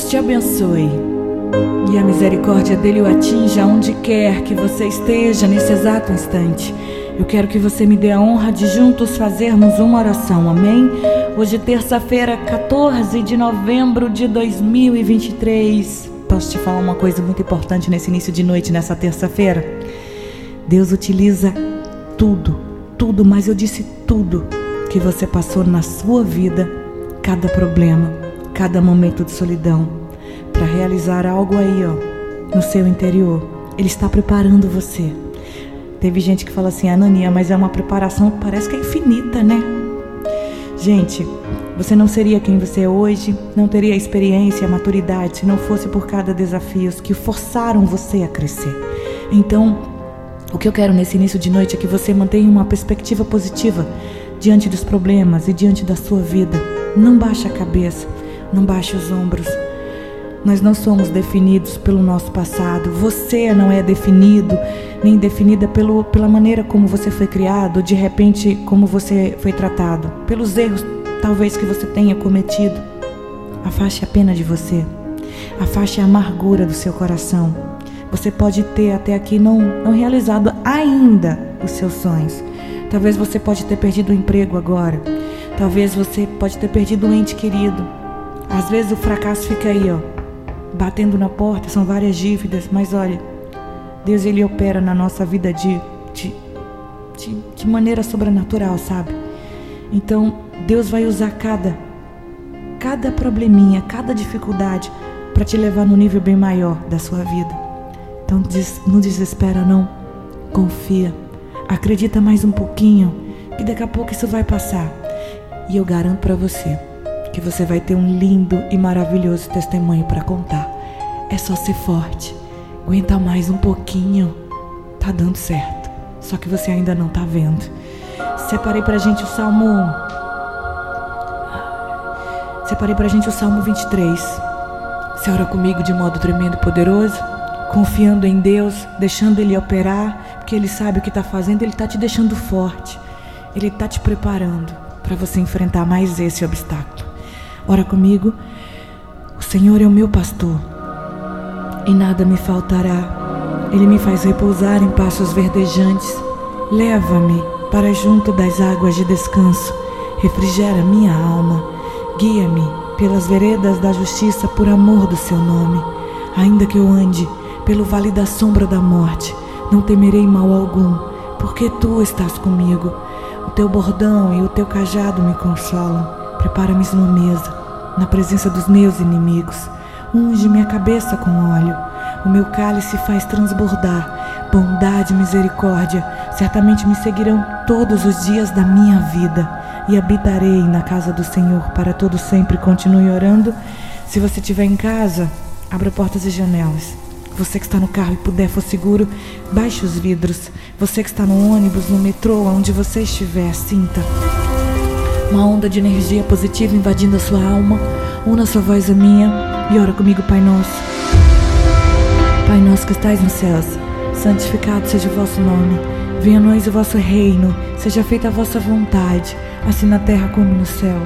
Deus te abençoe e a misericórdia dele o atinja onde quer que você esteja nesse exato instante. Eu quero que você me dê a honra de juntos fazermos uma oração, amém? Hoje, terça-feira, 14 de novembro de 2023. Posso te falar uma coisa muito importante nesse início de noite, nessa terça-feira? Deus utiliza tudo, tudo, mas eu disse tudo que você passou na sua vida, cada problema, cada momento de solidão, para realizar algo aí, ó, no seu interior. Ele está preparando você. Teve gente que fala assim, Anania, mas é uma preparação que parece que é infinita, né? Gente, você não seria quem você é hoje, não teria a experiência, a maturidade se não fosse por cada desafios que forçaram você a crescer. Então, o que eu quero nesse início de noite é que você mantenha uma perspectiva positiva diante dos problemas e diante da sua vida. Não baixe a cabeça, não baixe os ombros. Nós não somos definidos pelo nosso passado. Você não é definido nem definida pelo, pela maneira como você foi criado, de repente como você foi tratado, pelos erros talvez que você tenha cometido. Afaste a pena de você. Afaste a amargura do seu coração. Você pode ter até aqui não, não realizado ainda os seus sonhos. Talvez você pode ter perdido o emprego agora. Talvez você pode ter perdido um ente querido. Às vezes o fracasso fica aí, ó, batendo na porta, são várias dívidas, mas olha, Deus ele opera na nossa vida de, de, de, de maneira sobrenatural, sabe? Então, Deus vai usar cada cada probleminha, cada dificuldade para te levar no nível bem maior da sua vida. Então, não desespera não. Confia. Acredita mais um pouquinho, que daqui a pouco isso vai passar. E eu garanto para você que você vai ter um lindo e maravilhoso testemunho para contar. É só ser forte. Aguenta mais um pouquinho. Tá dando certo. Só que você ainda não tá vendo. Separei pra gente o Salmo. Separei pra gente o Salmo 23. Você ora comigo de modo tremendo e poderoso, confiando em Deus, deixando Ele operar, porque Ele sabe o que está fazendo, Ele está te deixando forte, Ele está te preparando para você enfrentar mais esse obstáculo. Ora comigo. O Senhor é o meu pastor e nada me faltará. Ele me faz repousar em passos verdejantes. Leva-me para junto das águas de descanso. Refrigera minha alma. Guia-me pelas veredas da justiça por amor do seu nome. Ainda que eu ande pelo vale da sombra da morte, não temerei mal algum, porque tu estás comigo. O teu bordão e o teu cajado me consolam. Prepara-me uma mesa na presença dos meus inimigos. Unge minha cabeça com óleo. O meu cálice faz transbordar. Bondade e misericórdia certamente me seguirão todos os dias da minha vida e habitarei na casa do Senhor para todo sempre. Continue orando. Se você estiver em casa, abra portas e janelas. Você que está no carro e puder for seguro, baixe os vidros. Você que está no ônibus, no metrô, onde você estiver, sinta uma onda de energia positiva invadindo a sua alma. Una sua voz a minha e ora comigo, Pai Nosso. Pai Nosso que estais nos céus, santificado seja o vosso nome. Venha a nós o vosso reino, seja feita a vossa vontade, assim na terra como no céu.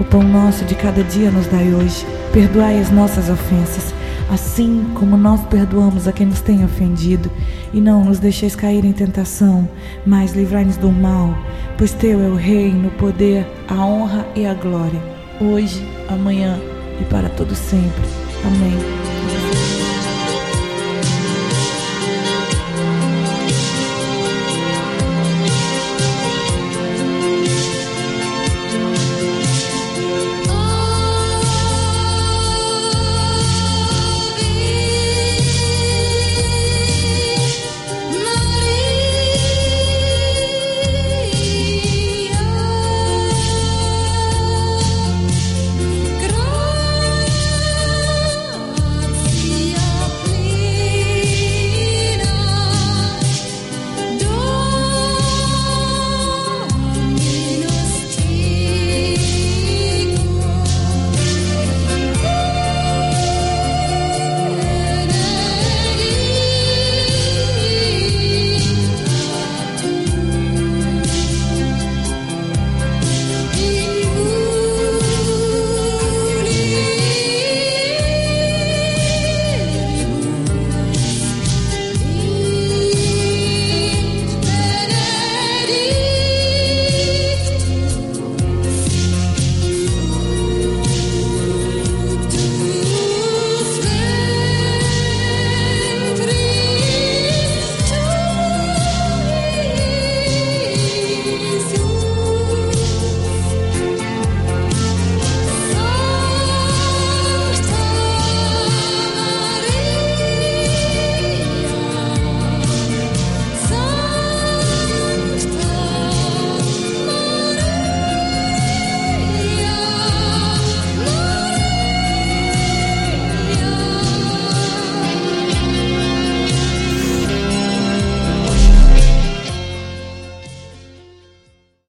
O pão nosso de cada dia nos dai hoje. Perdoai as nossas ofensas assim como nós perdoamos a quem nos tem ofendido, e não nos deixeis cair em tentação, mas livrai-nos do mal, pois teu é o reino, o poder, a honra e a glória, hoje, amanhã e para todo sempre. Amém.